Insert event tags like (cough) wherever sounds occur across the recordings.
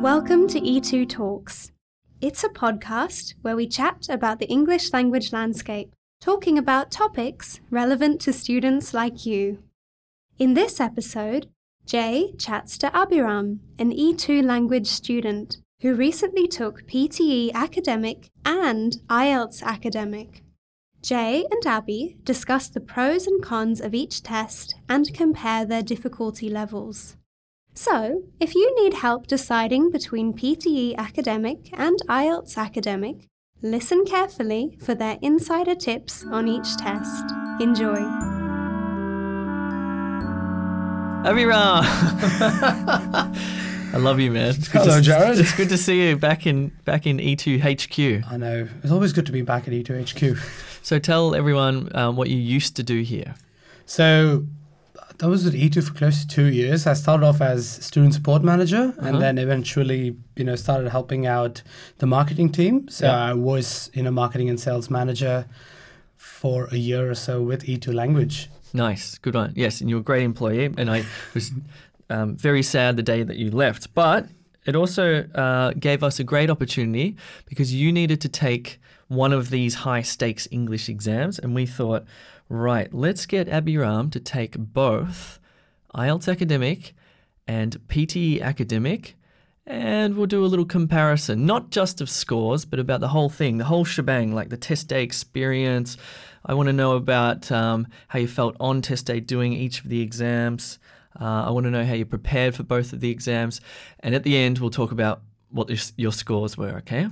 Welcome to E2 Talks. It's a podcast where we chat about the English language landscape, talking about topics relevant to students like you. In this episode, Jay chats to Abhiram, an E2 language student who recently took PTE Academic and IELTS Academic. Jay and Abby discuss the pros and cons of each test and compare their difficulty levels. So, if you need help deciding between PTE Academic and IELTS Academic, listen carefully for their insider tips on each test. Enjoy. Abhiram. (laughs) I love you, man. It's good Hello, to, Jared. It's good to see you back in back in E2 HQ. I know. It's always good to be back at E E2 HQ. So tell everyone um, what you used to do here. So I was at E2 for close to two years. I started off as student support manager Uh-huh. and then eventually, you know, started helping out the marketing team. So Yeah. I was, you know, marketing and sales manager for a year or so with E2 language. Nice, good one. Yes, and you're a great employee, and I was um, very sad the day that you left. But it also uh, gave us a great opportunity because you needed to take one of these high stakes English exams, and we thought, right, let's get Abhiram to take both IELTS academic and PTE academic. And we'll do a little comparison, not just of scores, but about the whole thing, the whole shebang, like the test day experience. I want to know about um, how you felt on test day doing each of the exams. Uh, I want to know how you prepared for both of the exams. And at the end, we'll talk about what your scores were, okay?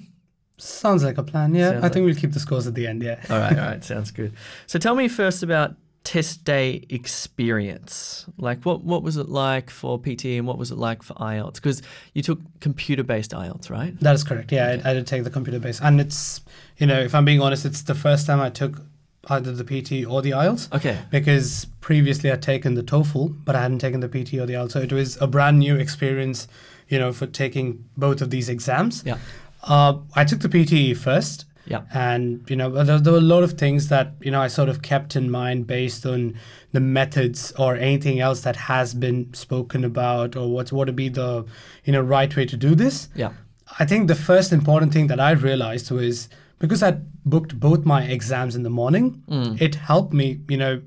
Sounds like a plan. Yeah. Sounds I think we'll keep the scores at the end. Yeah. All right, all right, sounds good. So tell me first about test day experience. Like, what, what was it like for PT and what was it like for IELTS? Because you took computer based IELTS, right? That is correct. Yeah, I, I did take the computer based, And it's, you know, if I'm being honest, it's the first time I took either the PT or the IELTS. Okay. because previously I'd taken the TOEFL, but I hadn't taken the PT or the IELTS. So it was a brand new experience, you know, for taking both of these exams. Yeah. Uh, I took the PTE first. Yeah. And, you know, there, there were a lot of things that, you know, I sort of kept in mind based on the methods or anything else that has been spoken about or what, what would be the, you know, right way to do this. Yeah. I think the first important thing that I realized was because I'd booked both my exams in the morning, it helped me, you know,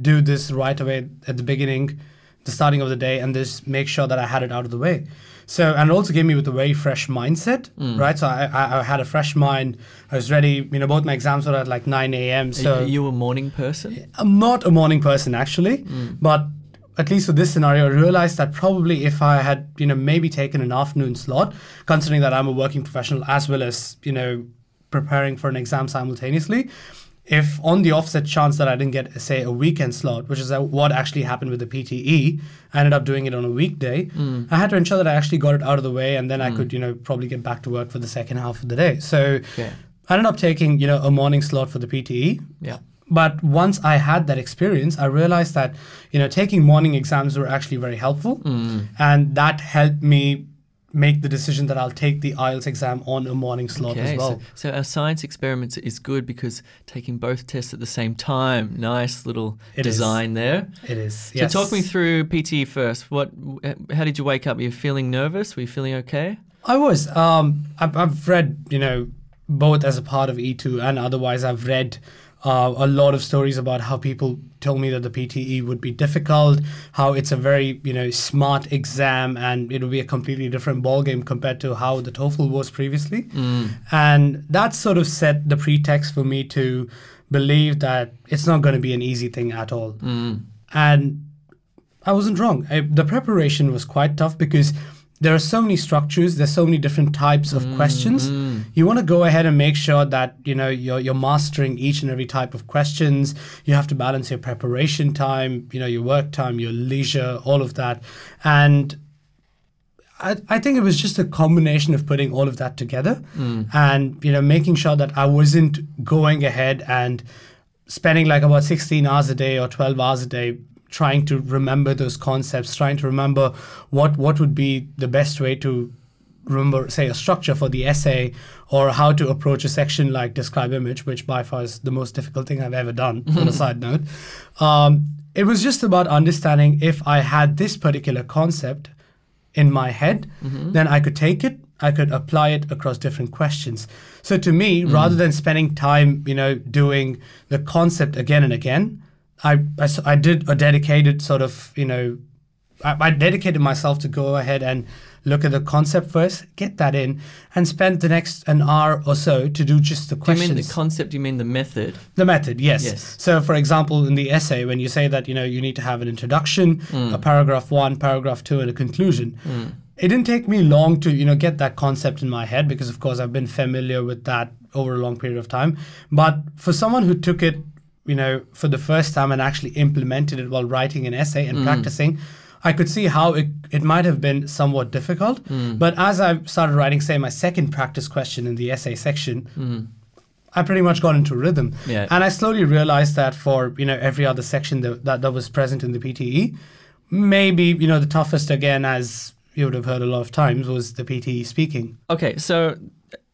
do this right away at the beginning, the starting of the day, and just make sure that I had it out of the way. So, and it also gave me with a very fresh mindset, mm. right? So I, I, I had a fresh mind. I was ready. You know, both my exams were at like 9 a.m. So Are you a morning person? I'm not a morning person actually, mm. but at least for this scenario, I realized that probably if I had, you know, maybe taken an afternoon slot, considering that I'm a working professional as well as, you know, preparing for an exam simultaneously, if on the offset chance that I didn't get, say, a weekend slot, which is what actually happened with the PTE, I ended up doing it on a weekday. I had to ensure that I actually got it out of the way, and then I could, you know, probably get back to work for the second half of the day. So Okay. I ended up taking, you know, a morning slot for the PTE, Yeah. but once I had that experience, I realized that you know taking morning exams were actually very helpful, Mm. and that helped me make the decision that I'll take the IELTS exam on a morning slot Okay, as well. so, so our science experiments is good because taking both tests at the same time. Nice little It is. design there. it is. So talk me through PT first. What? How did you wake up? Were you feeling nervous? Were you feeling okay? I was. Um, I've, I've read, you know, both as a part of E2 and otherwise. I've read uh, a lot of stories about how people told me that the PTE would be difficult, how it's a very, you know, smart exam, and it will be a completely different ballgame compared to how the TOEFL was previously. And that sort of set the pretext for me to believe that it's not going to be an easy thing at all. And I wasn't wrong. I, the preparation was quite tough because there are so many structures. There's so many different types of questions. Mm-hmm. You want to go ahead and make sure that you know you're you're mastering each and every type of questions. You have to balance your preparation time, you know, your work time, your leisure, all of that, and. I, I think it was just a combination of putting all of that together mm. and you know making sure that I wasn't going ahead and spending like about 16 hours a day or 12 hours a day trying to remember those concepts trying to remember what what would be the best way to remember say a structure for the essay or how to approach a section like describe image which by far is the most difficult thing i've ever done on a (laughs) side note um, it was just about understanding if i had this particular concept in my head, Mm-hmm. then I could take it, I could apply it across different questions. So to me, Mm. rather than spending time, you know, doing the concept again and again, I, I, I did a dedicated sort of, you know, I, I dedicated myself to go ahead and look at the concept first, get that in, and spend the next an hour or so to do just the Do you questions. mean the concept? You mean the method? The method, yes. Yes. So, for example, in the essay, when you say that you know you need to have an introduction, Mm. a paragraph one, paragraph two, and a conclusion, it didn't take me long to you know get that concept in my head because, of course, I've been familiar with that over a long period of time. But for someone who took it, you know, for the first time and actually implemented it while writing an essay Mm. and practicing. I could see how it, it might have been somewhat difficult. Mm. But as I started writing, say, my second practice question in the essay section, I pretty much got into rhythm. Yeah. And I slowly realized that for, you know, every other section that, that, that was present in the PTE, maybe, you know, the toughest again, as you would have heard a lot of times, was the PTE speaking. Okay, so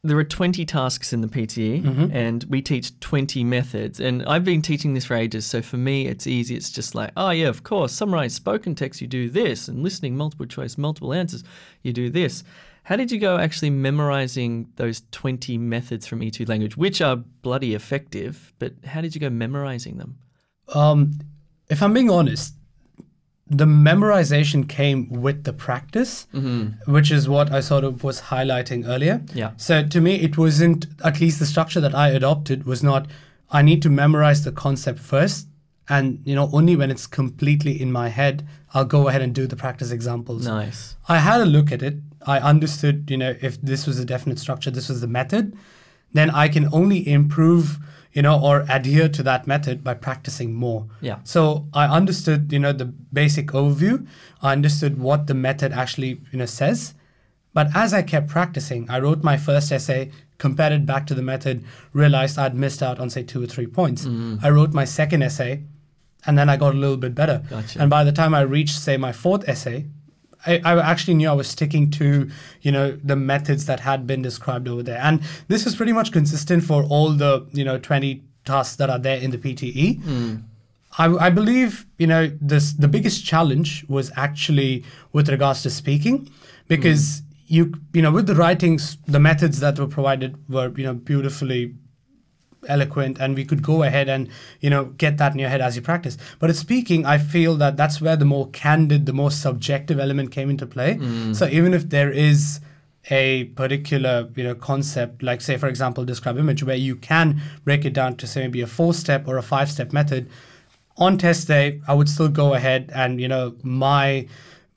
there are 20 tasks in the PTE, Mm-hmm. and we teach 20 methods. And I've been teaching this for ages, so for me, it's easy. It's just like, oh, yeah, of course, summarize spoken text, you do this, and listening, multiple choice, multiple answers, you do this. How did you go actually memorizing those 20 methods from E2 language, which are bloody effective, but how did you go memorizing them? Um, if I'm being honest, the memorization came with the practice, mm-hmm. which is what I sort of was highlighting earlier. Yeah. So to me, it wasn't, at least the structure that I adopted was not, I need to memorize the concept first. And, you know, only when it's completely in my head, I'll go ahead and do the practice examples. Nice. I had a look at it. I understood, you know, if this was a definite structure, this was the method, then I can only improve, you know, or adhere to that method by practicing more. Yeah. So I understood, you know, the basic overview. I understood what the method actually, you know, says. But as I kept practicing, I wrote my first essay, compared it back to the method, realized I'd missed out on say two or three points. Mm. I wrote my second essay, and then I got a little bit better. Gotcha. And by the time I reached, say, my fourth essay, I, I actually knew I was sticking to, you know, the methods that had been described over there. And this is pretty much consistent for all the, you know, 20 tasks that are there in the PTE. Hmm. I, I believe, you know, this the biggest challenge was actually with regards to speaking, because hmm. you, you know, with the writings, the methods that were provided were, you know, beautifully eloquent and we could go ahead and you know get that in your head as you practice. But it's speaking i feel that that's where the more candid the more subjective element came into play. Mm. So even if there is a particular you know concept like say for example describe image where you can break it down to say maybe a four step or a five step method on test day i would still go ahead and you know my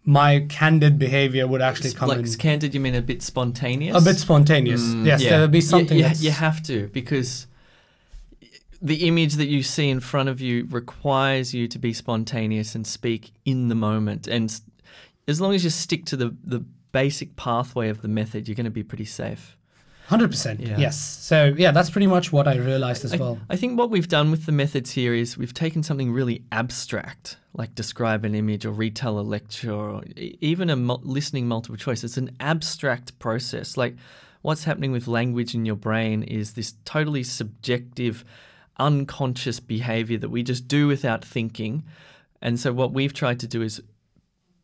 my candid behavior would actually come like in. candid, you mean a bit spontaneous? a bit spontaneous. Mm, yes yeah. there would be You- something You, that's you have to because the image that you see in front of you requires you to be spontaneous and speak in the moment. And as long as you stick to the, the basic pathway of the method, you're going to be pretty safe. Hundred percent. Yeah. Yes. So yeah, that's pretty much what I realized as I, well. I think what we've done with the methods here is we've taken something really abstract, like describe an image or retell a lecture or even a mul- listening multiple choice. It's an abstract process. Like what's happening with language in your brain is this totally subjective, unconscious behavior that we just do without thinking. And so what we've tried to do is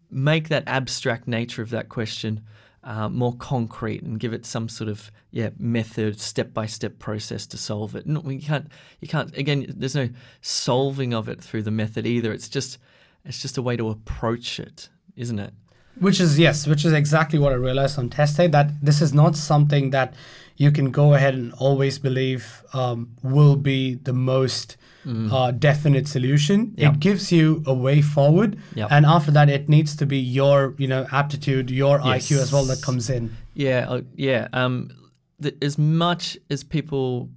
make that abstract nature of that question uh, more concrete and give it some sort of yeah method, step by step process to solve it. We can't. You can't. Again, there's no solving of it through the method either. It's just it's just a way to approach it, isn't it? Which is yes, which is exactly what I realized on test day that this is not something that you can go ahead and always believe um, will be the most uh, definite solution. Yep. It gives you a way forward, Yep. and after that, it needs to be your you know aptitude, your IQ as well that comes in. Yeah, uh, yeah. Um, th- as much as people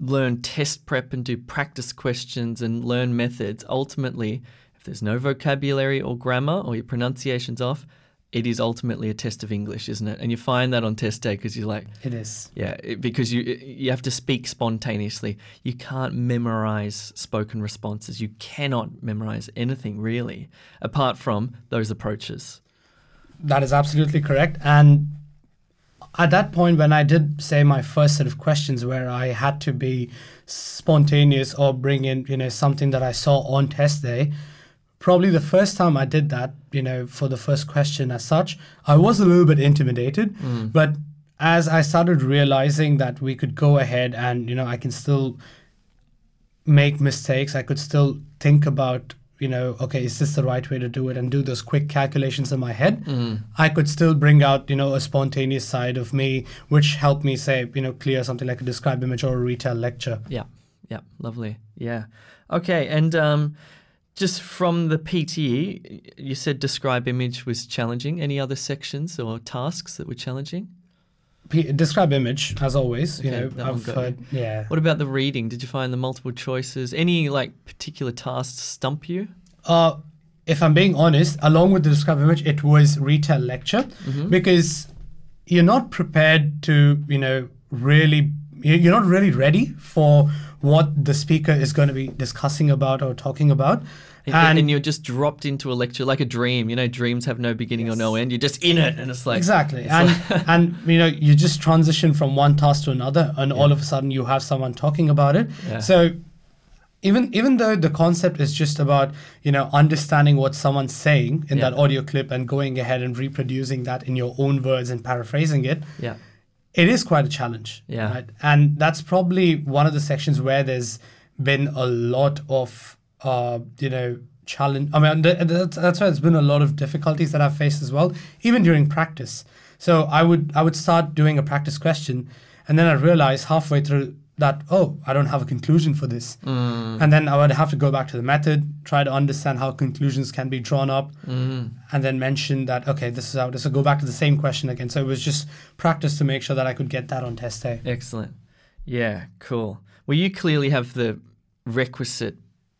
learn test prep and do practice questions and learn methods, ultimately, if there's no vocabulary or grammar or your pronunciation's off, it is ultimately a test of English, isn't it? And you find that on test day because you're like, It is. yeah, it, because you you have to speak spontaneously. You can't memorize spoken responses. You cannot memorize anything really, apart from those approaches. That is absolutely correct. And at that point, when I did say my first set of questions, where I had to be spontaneous or bring in, you know, something that I saw on test day, probably the first time I did that, you know, for the first question as such, I was a little bit intimidated. But as I started realizing that we could go ahead and, you know, I can still make mistakes, I could still think about, you know, okay, is this the right way to do it and do those quick calculations in my head, I could still bring out, you know, a spontaneous side of me, which helped me say, you know, clear something like a describe image or a retell lecture. Yeah, yeah, lovely. Yeah. Okay, and um, just from the PTE, you said describe image was challenging. Any other sections or tasks that were challenging? P- describe image, as always. you Okay, know, I've heard, yeah. What about the reading? Did you find the multiple choices? Any like particular tasks stump you? Uh, if I'm being honest, along with the describe image, it was retell lecture Mm-hmm. because you're not prepared to, you know, really, you're not really ready for what the speaker is going to be discussing about or talking about. And, and you're just dropped into a lecture like a dream. You know, dreams have no beginning or no end. You're just in it, and it's like Exactly, it's and like- (laughs) (laughs) and you know you just transition from one task to another, and all of a sudden you have someone talking about it. Yeah. So even even though the concept is just about you know understanding what someone's saying in Yeah. that audio clip and going ahead and reproducing that in your own words and paraphrasing it, yeah, it is quite a challenge. Yeah. Right? And that's probably one of the sections where there's been a lot of, uh, you know, challenge. I mean, that's, that's why there's been a lot of difficulties that I've faced as well, even during practice. So I would I would start doing a practice question, and then I realize halfway through that oh I don't have a conclusion for this, mm. and then I would have to go back to the method, try to understand how conclusions can be drawn up, mm. and then mention that okay this is how this will go back to the same question again. So it was just practice to make sure that I could get that on test day. excellent. Yeah, cool. Well, you clearly have the requisite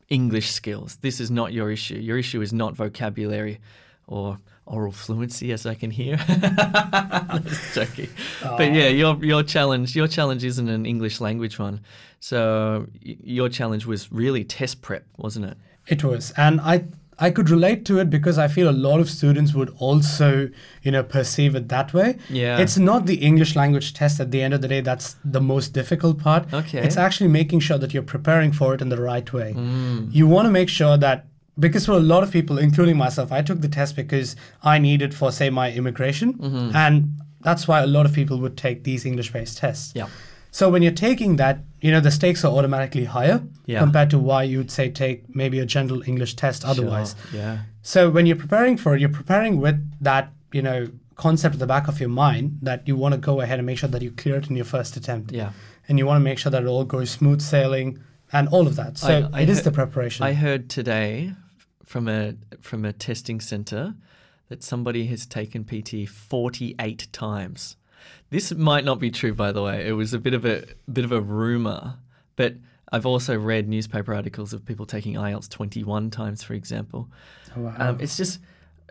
English skills. This is not your issue. Your issue is not vocabulary or oral fluency, as I can hear. (laughs) (laughs) That's joking. But yeah, your your challenge your challenge isn't an English language one. So y- your challenge was really test prep, wasn't it? It was, and I I could relate to it because I feel a lot of students would also you know perceive it that way. Yeah. It's not the English language test at the end of the day that's the most difficult part. Okay. It's actually making sure that you're preparing for it in the right way. Mm. You want to make sure that because for a lot of people, including myself, I took the test because I needed for say my immigration, Mm-hmm. and that's why a lot of people would take these English-based tests. Yeah. So when you're taking that, you know, the stakes are automatically higher Yeah. compared to why you'd say take maybe a general English test otherwise. Sure, Yeah. So when you're preparing for it, you're preparing with that, you know, concept at the back of your mind that you want to go ahead and make sure that you clear it in your first attempt. Yeah. And you want to make sure that it all goes smooth sailing and all of that. So I- I it is heard- the preparation. I heard today from a from a testing center that somebody has taken PT 48 times. This might not be true by the way. It was a bit of a bit of a rumor, but I've also read newspaper articles of people taking IELTS 21 times for example. Oh, wow. Um, it's just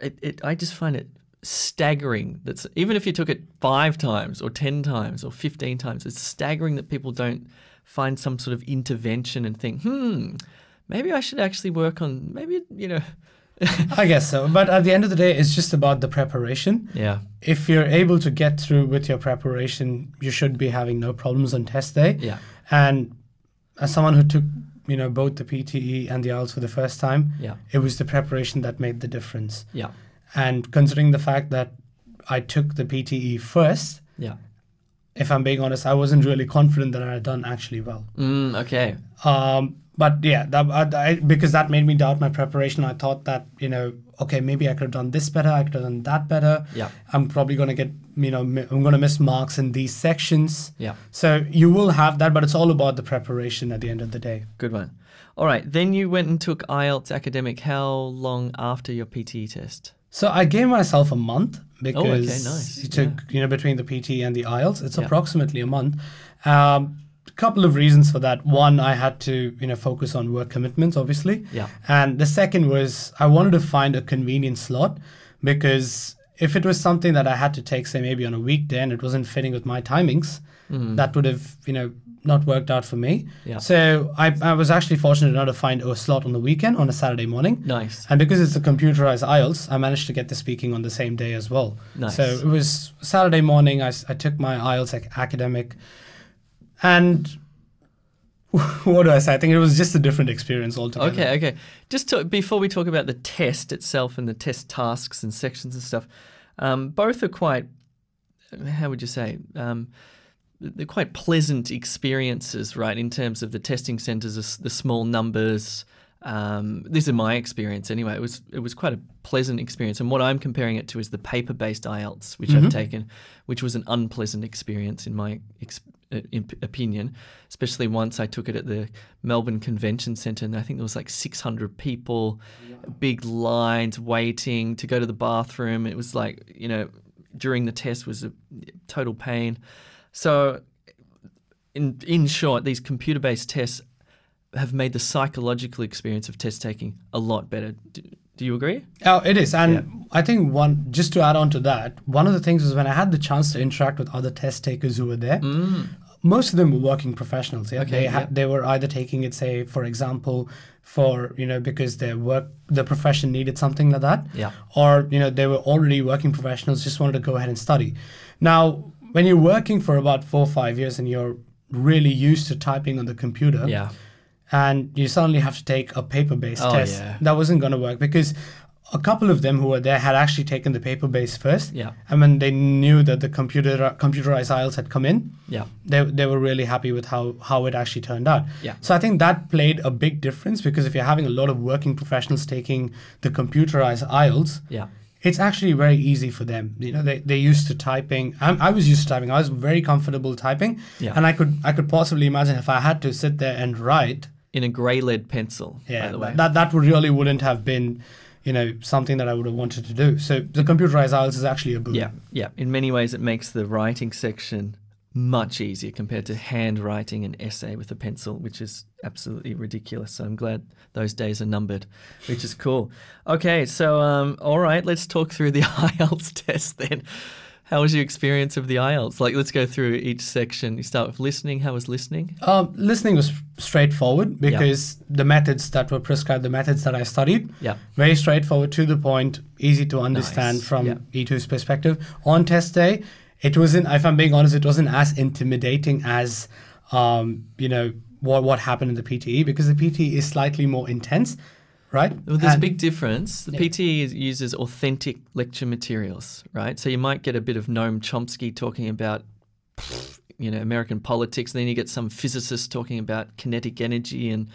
it, it I just find it staggering that's even if you took it 5 times or 10 times or 15 times it's staggering that people don't find some sort of intervention and think, "Hmm, maybe I should actually work on maybe you know (laughs) I guess so. But at the end of the day, it's just about the preparation. yeah If you're able to get through with your preparation, you should be having no problems on test day. yeah And as someone who took, you know, both the PTE and the IELTS for the first time, yeah it was the preparation that made the difference. yeah And considering the fact that I took the PTE first, yeah if I'm being honest, I wasn't really confident that I had done actually well. mm, okay Um, but yeah, that, I, I- because that made me doubt my preparation. I thought that you know, okay, maybe I could have done this better. I could have done that better. Yeah. I'm probably going to get you know, mi- I'm going to miss marks in these sections. yeah So you will have that, but it's all about the preparation at the end of the day. good one all right then you went and took IELTS academic how long after your PTE test So I gave myself a month because Oh, okay, nice. it took you know between the PT and the IELTS, it's Yeah. approximately a month. Um, couple of reasons for that. One, I had to you know focus on work commitments, obviously. Yeah. And the second was I wanted to find a convenient slot because if it was something that I had to take, say maybe on a weekday and it wasn't fitting with my timings, mm. that would have you know not worked out for me. Yeah. So I, I was actually fortunate enough to find a slot on the weekend on a Saturday morning. nice And because it's a computerized IELTS, I managed to get the speaking on the same day as well. Nice. So it was Saturday morning. I took my IELTS ac- academic, and (laughs) what do I say? I think it was just a different experience altogether. Okay, okay. Just to, before we talk about the test itself and the test tasks and sections and stuff, um, both are quite, how would you say, um, they're quite pleasant experiences, right? In terms of the testing centres, the, small numbers. Um, this is my experience anyway. It was it was quite a pleasant experience, and what I'm comparing it to is the paper-based IELTS, which I've taken, which was an unpleasant experience in my ex- Uh, opinion, especially once I took it at the Melbourne Convention Centre, and I think there was like 600 people, big lines waiting to go to the bathroom. It was like you know during the test was a total pain. So, in in short, these computer-based tests have made the psychological experience of test taking a lot better. Do, you agree? Oh, it is, and I think one just to add on to that, one of the things was when I had the chance to interact with other test takers who were there. Mm. Most of them were working professionals. Yeah, Okay, they yeah. had they were either taking it, say, for example, for you know because their work, the profession needed something like that. Yeah. Or you know they were already working professionals, just wanted to go ahead and study. Now, when you're working for about four or five years and you're really used to typing on the computer, Yeah. And you suddenly have to take a paper-based Oh, test. yeah. That wasn't going to work because a couple of them who were there had actually taken the paper-based first. Yeah. And when they knew that the computer computerized IELTS had come in, Yeah. they, they were really happy with how, how it actually turned out. Yeah. So I think that played a big difference because if you're having a lot of working professionals taking the computerized IELTS, Yeah. it's actually very easy for them. You know, they, they're used to typing. I'm, I was used to typing. I was very comfortable typing. Yeah. And I could I could possibly imagine if I had to sit there and write, In a grey lead pencil, yeah, by the way. that that would really wouldn't have been, you know, something that I would have wanted to do. So the computerized IELTS is actually a boon. Yeah, yeah. In many ways, it makes the writing section much easier compared to handwriting an essay with a pencil, which is absolutely ridiculous. So I'm glad those days are numbered, which is cool. Okay, so um, all right, let's talk through the (laughs) IELTS test then. How was your experience of the IELTS? Like, let's go through each section. You start with listening. How was listening? Um, listening was straightforward because the methods that were prescribed, the methods that I studied, Yeah. very straightforward, to the point, easy to understand Nice. from Yeah. E2's perspective. On test day, it wasn't, if I'm being honest, it wasn't as intimidating as, um, you know, what, what happened in the PTE because the PTE is slightly more intense, right? Well, there's a big difference. The PTE uses authentic lecture materials, right? So you might get a bit of Noam Chomsky talking about, you know, American politics. and Then you get some physicist talking about kinetic energy, and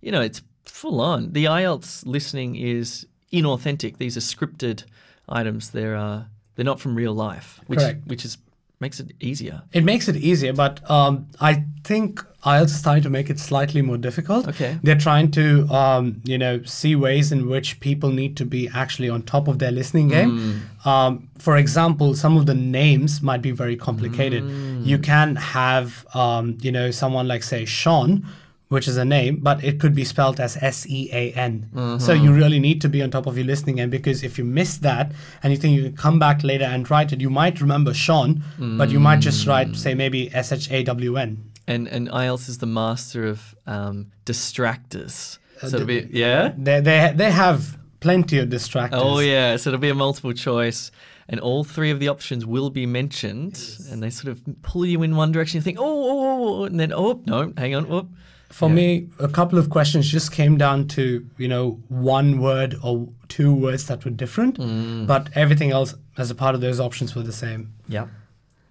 you know, it's full on. The IELTS listening is inauthentic. These are scripted items. They're uh, they're not from real life, which Correct. which is makes it easier. It makes it easier, but um, I think IELTS is starting to make it slightly more difficult. Okay. They're trying to, um, you know, see ways in which people need to be actually on top of their listening game. Um, for example, some of the names might be very complicated. You can have, um, you know, someone like say Sean, which is a name, but it could be spelled as S E A N. So you really need to be on top of your listening game because if you miss that and you think you can come back later and write it, you might remember Sean, but you might just write, say, maybe S H A W N. And and IELTS is the master of um, distractors. Uh, So it'll be yeah. They, they, they have plenty of distractors. Oh yeah, so it'll be a multiple choice, and all three of the options will be mentioned, and they sort of pull you in one direction. You think, oh, oh, oh, oh," and then oh no, hang on, oh. For me, a couple of questions just came down to, you know, one word or two words that were different, Mm. but everything else as a part of those options were the same. Yeah,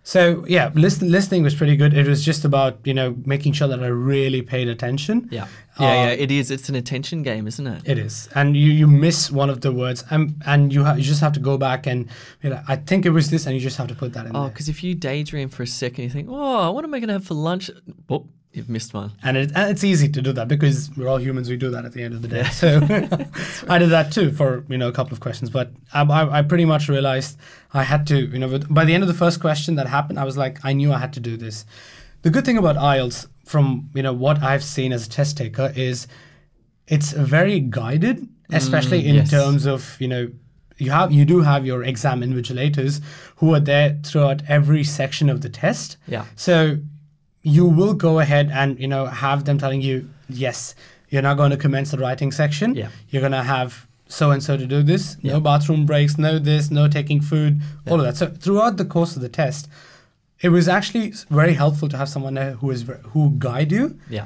So yeah, listen, listening was pretty good. It was just about you know making sure that I really paid attention. yeah, yeah, yeah. Uh, It is. It's an attention game, isn't it? It is, and you you miss one of the words, um, and you ha- you just have to go back and you know, I think it was this, and you just have to put that in Oh, because if you daydream for a second, you think, oh, what am I going to have for lunch? Oh, you've missed one. And, it, and it's easy to do that because we're all humans. We do that at the end of the day. So (laughs) I did that too for you know a couple of questions, but I, I, I pretty much realized I had to you know with, by the end of the first question that happened, I was like I knew I had to do this. The good thing about IELTS, from you know what I've seen as a test taker, is it's very guided, mm, especially in yes. terms of you know you have you do have your exam invigilators who are there throughout every section of the test. Yeah. So you will go ahead and you know have them telling you yes you're not going to commence the writing section Yeah. you're going to have so and so to do this Yeah. no bathroom breaks no this no taking food all of that so throughout the course of the test it was actually very helpful to have someone there who is who guide you Yeah,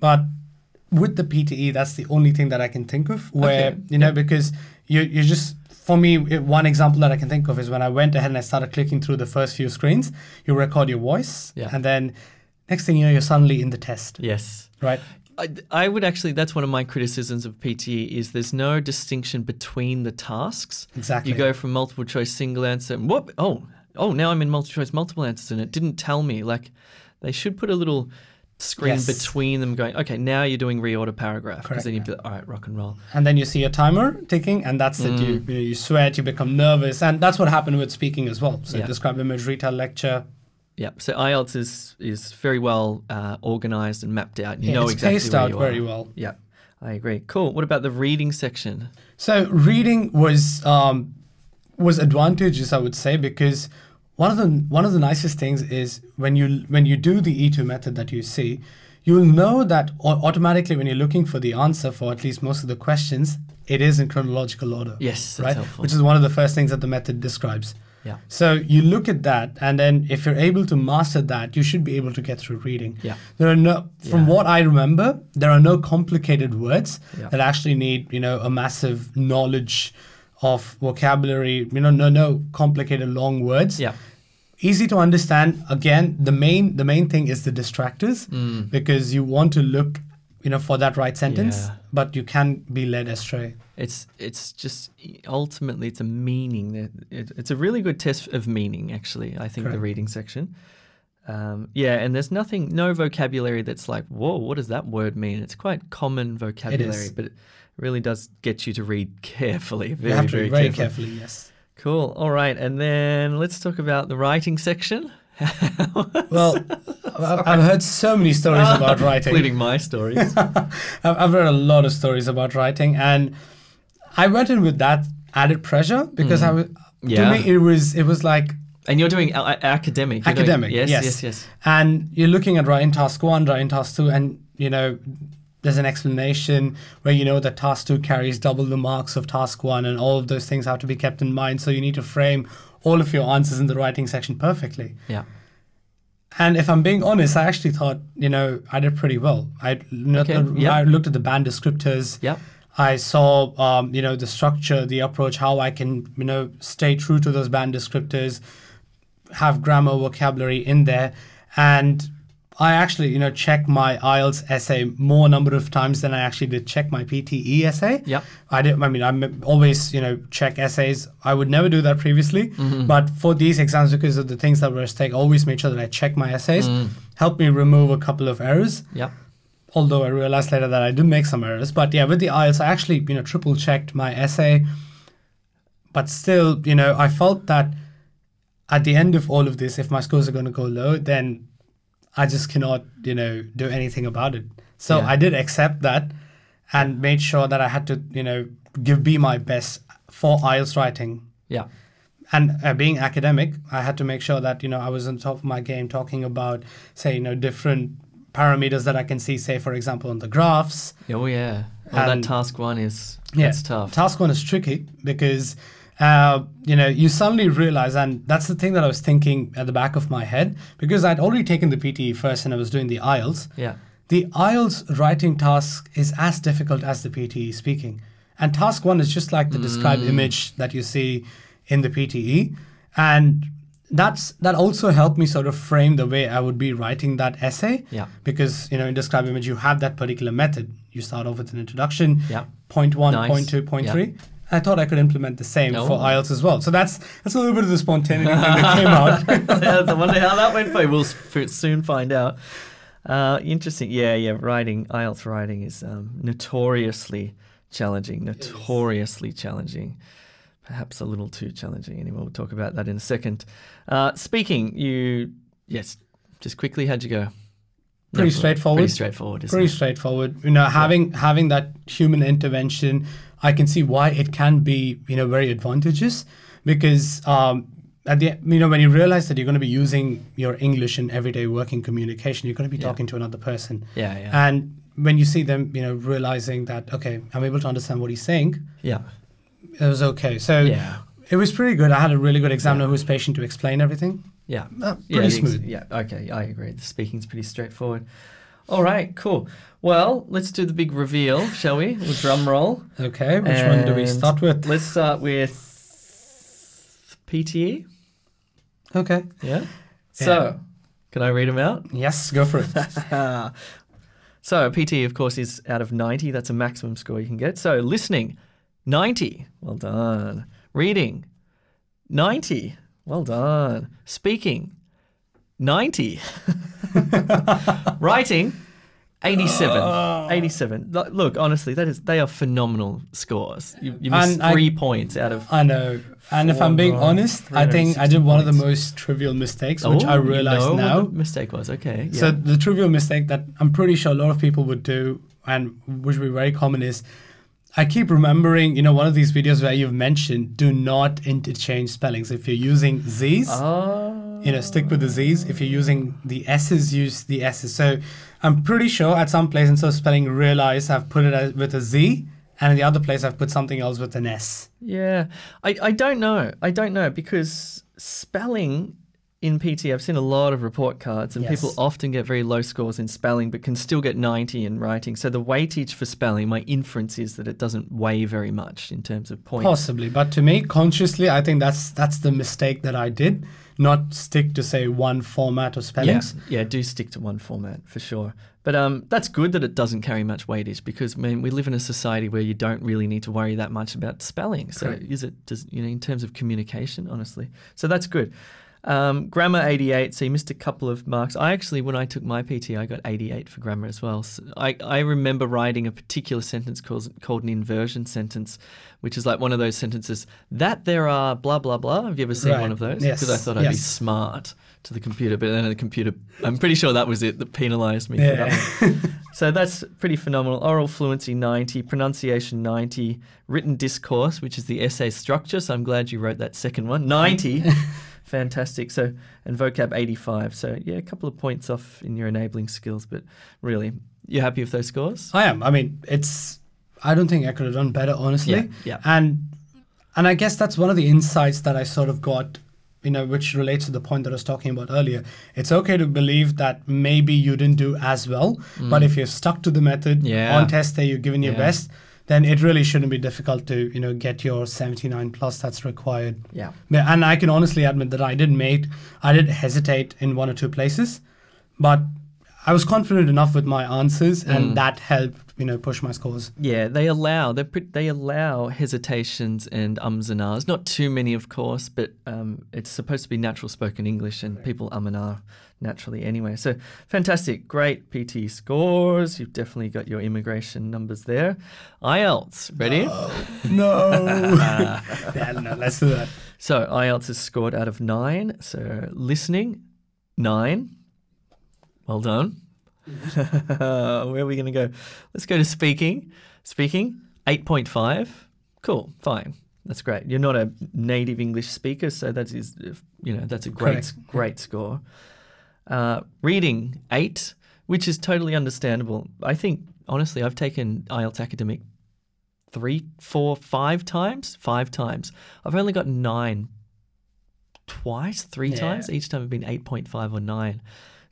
but with the PTE, that's the only thing that I can think of where Okay, you know yeah. because you you just for me one example that I can think of is when I went ahead and I started clicking through the first few screens. You record your voice, Yeah. and then next thing you know, you're suddenly in the test, Yes. right? I, I would actually, that's one of my criticisms of PTE is there's no distinction between the tasks. Exactly. You go from multiple choice, single answer, and whoop, oh, oh, now I'm in multiple choice, multiple answers, and it didn't tell me. Like, they should put a little screen Yes. between them going, okay, now you're doing reorder paragraph. Because then you'd be like, all right, rock and roll. and then you see a timer ticking, and that's it. You, Mm. you sweat, you become nervous, and that's what happened with speaking as well. So Yeah. describe image, retell lecture. Yeah. So IELTS is, is very well uh, organized and mapped out. You Yeah, know it's exactly paced out very well. Yeah. I agree. Cool. What about the reading section? So reading was um, was advantageous, I would say, because one of the one of the nicest things is when you when you do the E2 method that you see, you'll know that automatically when you're looking for the answer for at least most of the questions, it is in chronological order. Yes, right. helpful. Which is one of the first things that the method describes. Yeah. So you look at that, and then if you're able to master that, you should be able to get through reading. Yeah. There are no, from Yeah. what I remember, there are no complicated words Yeah. that actually need, you know, a massive knowledge of vocabulary. You know, no, no complicated long words. Yeah. Easy to understand. Again, the main, the main thing is the distractors Mm. because you want to look, you know, for that right sentence, Yeah. but you can be led astray. It's it's just ultimately it's a meaning. that it, it's a really good test of meaning. Actually, I think the reading section. Um, yeah, and there's nothing, no vocabulary that's like, whoa, what does that word mean? It's quite common vocabulary, but it really does get you to read (laughs) carefully. Very, you have to very, read very carefully. carefully. Yes. Cool. All right, and then let's talk about the writing section. Well, I've, I've heard so many stories about (laughs) writing. including my stories. (laughs) I've, I've read a lot of stories about writing, and I went in with that added pressure because I was. Mm. Yeah. To me, it was it was like and you're doing a- academic. You're doing- academic. yes, yes, yes, yes. And you're looking at writing task one, writing task two, and you know there's an explanation where you know that task two carries double the marks of task one, and all of those things have to be kept in mind. So you need to frame all of your answers in the writing section perfectly. Yeah. And if I'm being honest, I actually thought, you know, I did pretty well. I, looked Okay, at- yeah. I looked at the band descriptors. Yeah. I saw, um, you know, the structure, the approach, how I can, you know, stay true to those band descriptors, have grammar, vocabulary in there. And I actually, you know, check my IELTS essay more number of times than I actually did check my PTE essay. Yep. I did. I mean, I'm always, you know, check essays. I would never do that previously, Mm-hmm. but for these exams, because of the things that were at stake, I always made sure that I check my essays. Mm. Help me remove a couple of errors. Yep. Although I realized later that I did make some errors, but yeah, with the IELTS, I actually, you know, triple checked my essay. But still, you know, I felt that at the end of all of this, if my scores are going to go low, then I just cannot, you know, do anything about it. So Yeah. I did accept that and made sure that I had to, you know, give be my best for IELTS writing. Yeah. And uh, being academic, I had to make sure that, you know, I was on top of my game talking about, say, you know, different parameters that I can see, say, for example, on the graphs. Oh yeah. Well, And- that task one is Yeah, that's tough. Task one is tricky because, uh, you know, you suddenly realize, and that's the thing that I was thinking at the back of my head, because I'd already taken the PTE first and I was doing the IELTS. Yeah. The IELTS writing task is as difficult as the PTE speaking. And task one is just like the Mm. image that you see in the PTE. And that's that also helped me sort of frame the way I would be writing that essay. Yeah. Because, you know, in describe image you have that particular method. You start off with an introduction, Yeah. point one, Nice. point two, point Yeah. three. I thought I could implement the same for IELTS as well. So that's that's a little bit of the spontaneity thing that came (laughs) out. I wonder how that went for you. We'll soon find out. Uh, interesting. Yeah, yeah. Writing, IELTS writing is um, notoriously challenging. Notoriously challenging. Perhaps a little too challenging. Anyway, we'll talk about that in a second. Uh, speaking, you yes, just quickly, how'd you go? Pretty No, straightforward. Pretty straightforward, isn't Pretty it? straightforward. You know, having having that human intervention, I can see why it can be, you know, very advantageous because um, at the you know when you realize that you're going to be using your English in everyday working communication, you're going to be Yeah. talking to another person, Yeah, yeah, and when you see them, you know, realizing that okay, I'm able to understand what he's saying, yeah, it was okay. So yeah, it was pretty good. I had a really good examiner who was patient to explain everything. yeah. Uh, Yeah, pretty ex- smooth. Yeah, okay, I agree. The speaking's pretty straightforward. All right, cool. Well, let's do the big reveal, shall we? We'll drum roll. Okay, which one do we start with? Let's start with PTE. Okay. Yeah. yeah. So, can I read them out? Yes, go for it. (laughs) So, PTE, of course, is out of 90. That's a maximum score you can get. So, listening, 90. Well done. Reading, 90. Well done. Speaking, 90. Writing, 87. Ah. 87. Look, honestly, that is they are phenomenal scores. You, you missed And I- three points out of. I know. And if I'm being honest, I think I did 360 one of the most trivial mistakes, which Oh, I you realize know what now. the mistake was. Okay. So the trivial mistake that I'm pretty sure a lot of people would do, and which would be very common, is I keep remembering, you know, one of these videos where you've mentioned do not interchange spellings. If you're using Z's, Oh. You know, stick with the Z's. If you're using the S's, use the S's. So I'm pretty sure at some place instead of spelling realize, I've put it as, with a Z, and in the other place I've put something else with an S. Yeah, I, I don't know. I don't know because spelling in PT, I've seen a lot of report cards, and Yes. people often get very low scores in spelling, but can still get 90 in writing. So the weightage for spelling, my inference is that it doesn't weigh very much in terms of points. Possibly, but to me, consciously, I think that's that's the mistake that I did. Not stick to say one format of Yeah, spellings. yeah, do stick to one format for sure. But um, that's good that it doesn't carry much weightage because I mean we live in a society where you don't really need to worry that much about spelling. So Correct. is it does you know in terms of communication, honestly? So that's good. Um, grammar 88, so you missed a couple of marks. I actually, when I took my PT, I got 88 for grammar as well. So I, I remember writing a particular sentence called, called an inversion sentence, which is like one of those sentences that there are blah, blah, blah. Have you ever seen Right. one of those? Yes. Because I thought I'd be smart to the computer, but then the computer, I'm pretty sure that was it that penalized me for that one. So that's pretty phenomenal. Oral fluency 90, pronunciation 90, written discourse, which is the essay structure. So I'm glad you wrote that second one. 90. (laughs) Fantastic. So and vocab 85. So yeah, a couple of points off in your enabling skills, but really, you happy with those scores? I am. I mean, it's. I don't think I could have done better, honestly. Yeah, yeah. And and I guess that's one of the insights that I sort of got, you know, which relates to the point that I was talking about earlier. It's okay to believe that maybe you didn't do as well, but if you're stuck to the method Mm. Yeah. on test day, you're giving your Yeah. best, then it really shouldn't be difficult to, you know, get your 79 plus that's required. Yeah. And I can honestly admit that I did make, I did hesitate in one or two places, but I was confident enough with my answers, Mm. and that helped, you know, push my scores. Yeah, they allow they they allow hesitations and ums and ahs. Not too many, of course, but um, it's supposed to be natural spoken English, and people um and ah naturally anyway. So fantastic, great PT scores. You've definitely got your immigration numbers there. IELTS, ready? No. (laughs) (laughs) yeah, no, let's do that. So IELTS is scored out of nine. So listening, nine. Well done. (laughs) Where are we going to go? Let's go to speaking. Speaking, 8.5. Cool, fine. That's great. You're not a native English speaker, so that is, you know, that's a great, Correct. great score. Uh, reading, eight, which is totally understandable. I think, honestly, I've taken IELTS academic three, four, five times. Five times. I've only got nine twice, three Yeah. times. Each time I've been 8.5 or 9.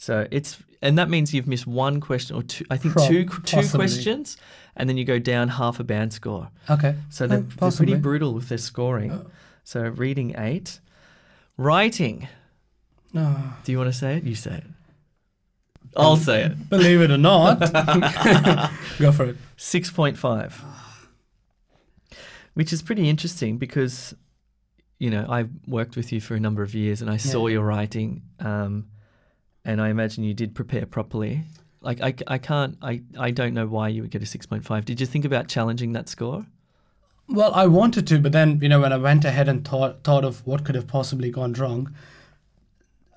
So it's, and that means you've missed one question or two, I think Prob- two, two questions, and then you go down half a band score. Okay. So Uh, they're, they're pretty brutal with their scoring. So reading eight. Writing. No. Do you want to say it? You say it. I'll say it. (laughs) Believe it or not. (laughs) Go for it. 6.5. Which is pretty interesting because, you know, I've worked with you for a number of years and I saw your writing um, and I imagine you did prepare properly. Like, I, I can't, I, I don't know why you would get a 6.5. Did you think about challenging that score? Well, I wanted to, but then, you know, when I went ahead and thought, thought of what could have possibly gone wrong,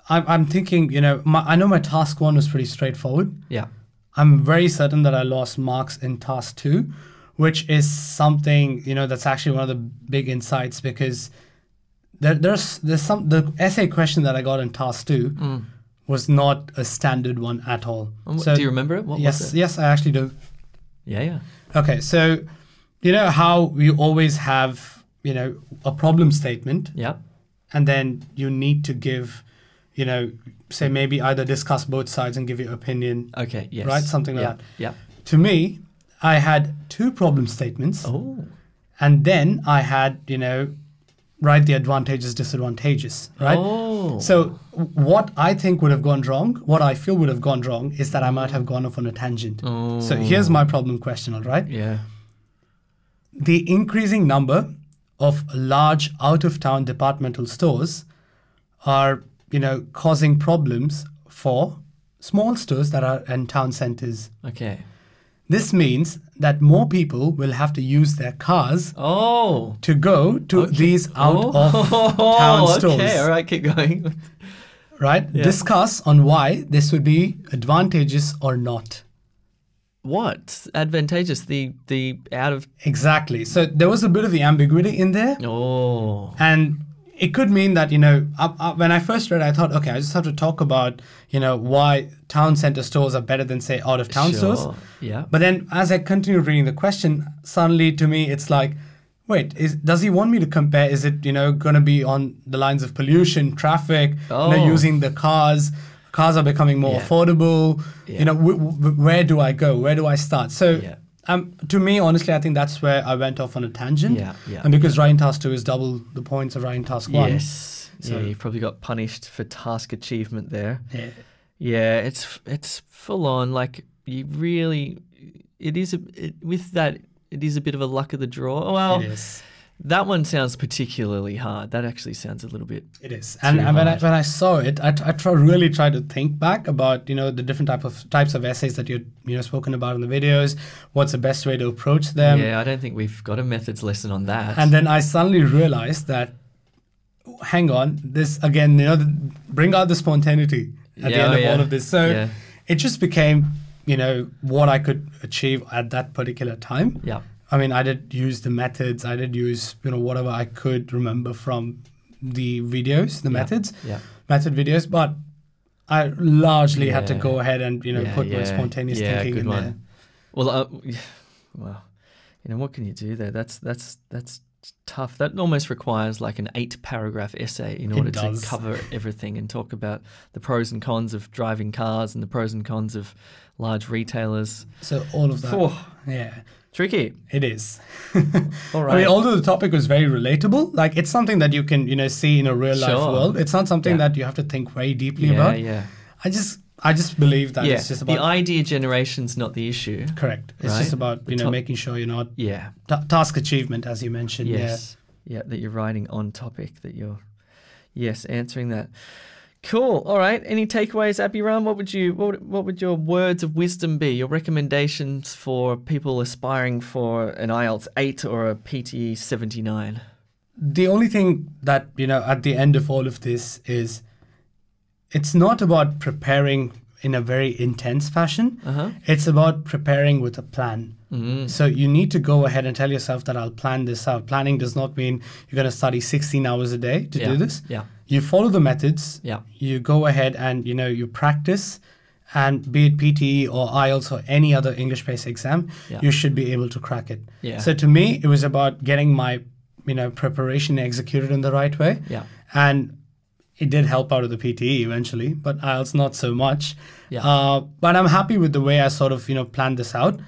I'm, I'm thinking, you know, my, I know my task one was pretty straightforward. Yeah. I'm very certain that I lost marks in task two, which is something you know that's actually one of the big insights because there, there's there's some the essay question that I got in task two mm. Was not a standard one at all. What- So- do you remember it? What yes, it? yes, I actually do. Yeah, yeah. Okay, so you know how you always have you know a problem statement Yeah. and then you need to give you know, say maybe either discuss both sides and give your opinion. Okay. Yes. Right, something like yeah. that. Yeah. To me, I had two problem statements, Oh. and then I had, you know, write the advantages, disadvantages, right? Oh. So what I think would have gone wrong, what I feel would have gone wrong, is that I might have gone off on a tangent. So oh. here's my problem question, all right? Yeah. The increasing number of large out-of-town departmental stores are, you know, causing problems for small stores that are in town centers. Okay. This means that more people will have to use their cars Oh. to go to these out oh. of (laughs) town stores. Okay. All right. Keep going. Right? Discuss on why this would be advantageous or not. what advantageous? The the out of Exactly. So there was a bit of the ambiguity in there. oh. And it could mean that, you know, uh, uh, when I first read, it, I thought, okay, I just have to talk about, you know, why town center stores are better than, say, out of town stores. Sure. Yeah. But then as I continued reading the question, suddenly to me, it's like, wait, is, does he want me to compare? Is it, you know, going to be on the lines of pollution, traffic, you Oh. know, using the cars? Cars are becoming more Yeah. affordable. Yeah. You know, w- w- where do I go? Where do I start? So, Yeah. Um, to me, honestly, I think that's where I went off on a tangent. Yeah, yeah, And because writing task two is double the points of writing task one. Yes. So- yeah, you probably got punished for task achievement there. Yeah. Yeah, it's it's full on. Like you really, it is a it, with that. It is a bit of a luck of the draw. Well, It is. That one sounds particularly hard. That actually sounds a little bit. It is, and, and when I when I saw it, I, try, really tried to think back about you know the different type of types of essays that you you know spoken about in the videos. What's the best way to approach them? yeah, I don't think we've got a methods lesson on that. And then I suddenly realized that, hang on, this again, you know, the, bring out the spontaneity at the end oh, of yeah. all of this. So Yeah. it just became, you know, what I could achieve at that particular time. yeah, I mean, I did use the methods. I did use, you know, whatever I could remember from the videos, the methods, yeah. method videos. But I largely had to go ahead and, you know, Yeah, put my spontaneous Yeah, thinking in one. there. Well, uh, well, you know what can you do there? That's that's that's tough. That almost requires like an eight-paragraph essay in order to cover everything and talk about the pros and cons of driving cars and the pros and cons of large retailers. So all of that. Phew. Yeah, Tricky. It is. (laughs) all right. I mean, although the topic was very relatable, like it's something that you can, you know, see in a real life Sure. world. It's not something Yeah. that you have to think very deeply yeah, about. yeah, I just, I just believe that yeah. it's just the about idea generation's not the issue. correct. It's Right. just about The you know top- making sure you're not Yeah. ta task achievement, as you mentioned. Yes. Yeah. that you're writing on topic, that you're, yes, answering that. Cool. All right. Any takeaways, Abhiram? What would you, what, what would your words of wisdom be? Your recommendations for people aspiring for an IELTS 8 or a PTE 79? The only thing that you know at the end of all of this is, it's not about preparing in a very intense fashion. Uh-huh. It's about preparing with a plan. Mm. So you need to go ahead and tell yourself that I'll plan this out. Planning does not mean you're going to study 16 hours a day to Yeah. do this. Yeah. You follow the methods. Yeah. You go ahead and you know you practice, and be it PTE or IELTS or any other English-based exam, Yeah. you should be able to crack it. Yeah. So to me, it was about getting my you know preparation executed in the right way. Yeah. And it did help out of the PTE eventually, but IELTS not so much. Yeah. Uh, but I'm happy with the way I sort of you know planned this out.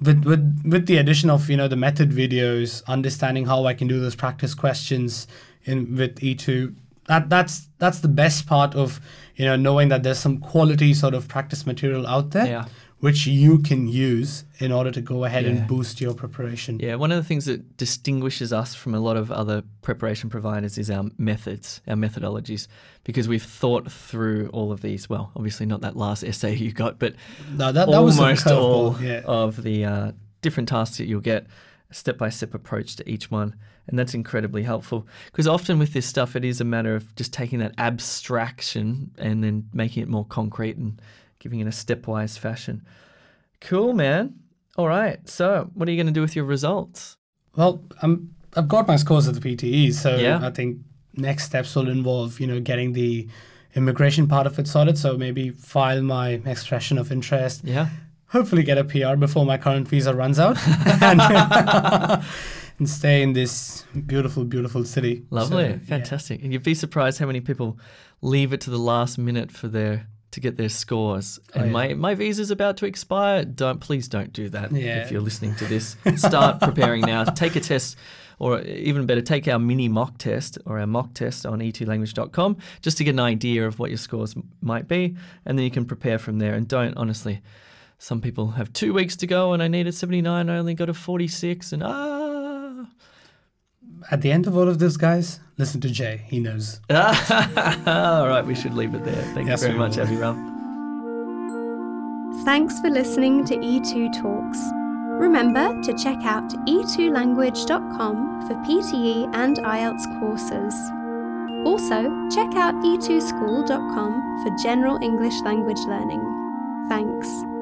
With, with with the addition of you know the method videos, understanding how I can do those practice questions in with E2, that that's that's the best part of you know knowing that there's some quality sort of practice material out there, Yeah. Which you can use in order to go ahead Yeah. and boost your preparation. Yeah, one of the things that distinguishes us from a lot of other preparation providers is our methods, our methodologies, because we've thought through all of these. Well, obviously not that last essay you got, but No, that, that almost all yeah. of the uh, different tasks that you'll get, a step-by-step approach to each one, and that's incredibly helpful. Because often with this stuff, it is a matter of just taking that abstraction and then making it more concrete and giving in a stepwise fashion. Cool, man. All right. So, what are you going to do with your results? Well, I'm I've got my scores at the PTE, so Yeah. I think next steps will involve you know getting the immigration part of it sorted. So maybe file my expression of interest. Yeah. Hopefully, get a PR before my current visa runs out, (laughs) and, (laughs) and stay in this beautiful, beautiful city. Lovely, So, yeah. fantastic. And you'd be surprised how many people leave it to the last minute for their to get their scores. Oh, And yeah. my my visa's about to expire. Don't please don't do that. Yeah. If you're listening to this, (laughs) start preparing now. Take a test. Or even better, take our mini mock test or our mock test on e2language.com just to get an idea of what your scores might be. And then you can prepare from there. And don't, honestly, some people have two weeks to go and I needed 79, I only got a 46. And ah, At the end of all of this, guys, listen to Jay. He knows. (laughs) All right, we should leave it there. Thank Yes, you very much, will. Abhiram. Thanks for listening to E2 Talks. Remember to check out e2language.com for PTE and IELTS courses. Also, check out e2school.com for general English language learning. Thanks.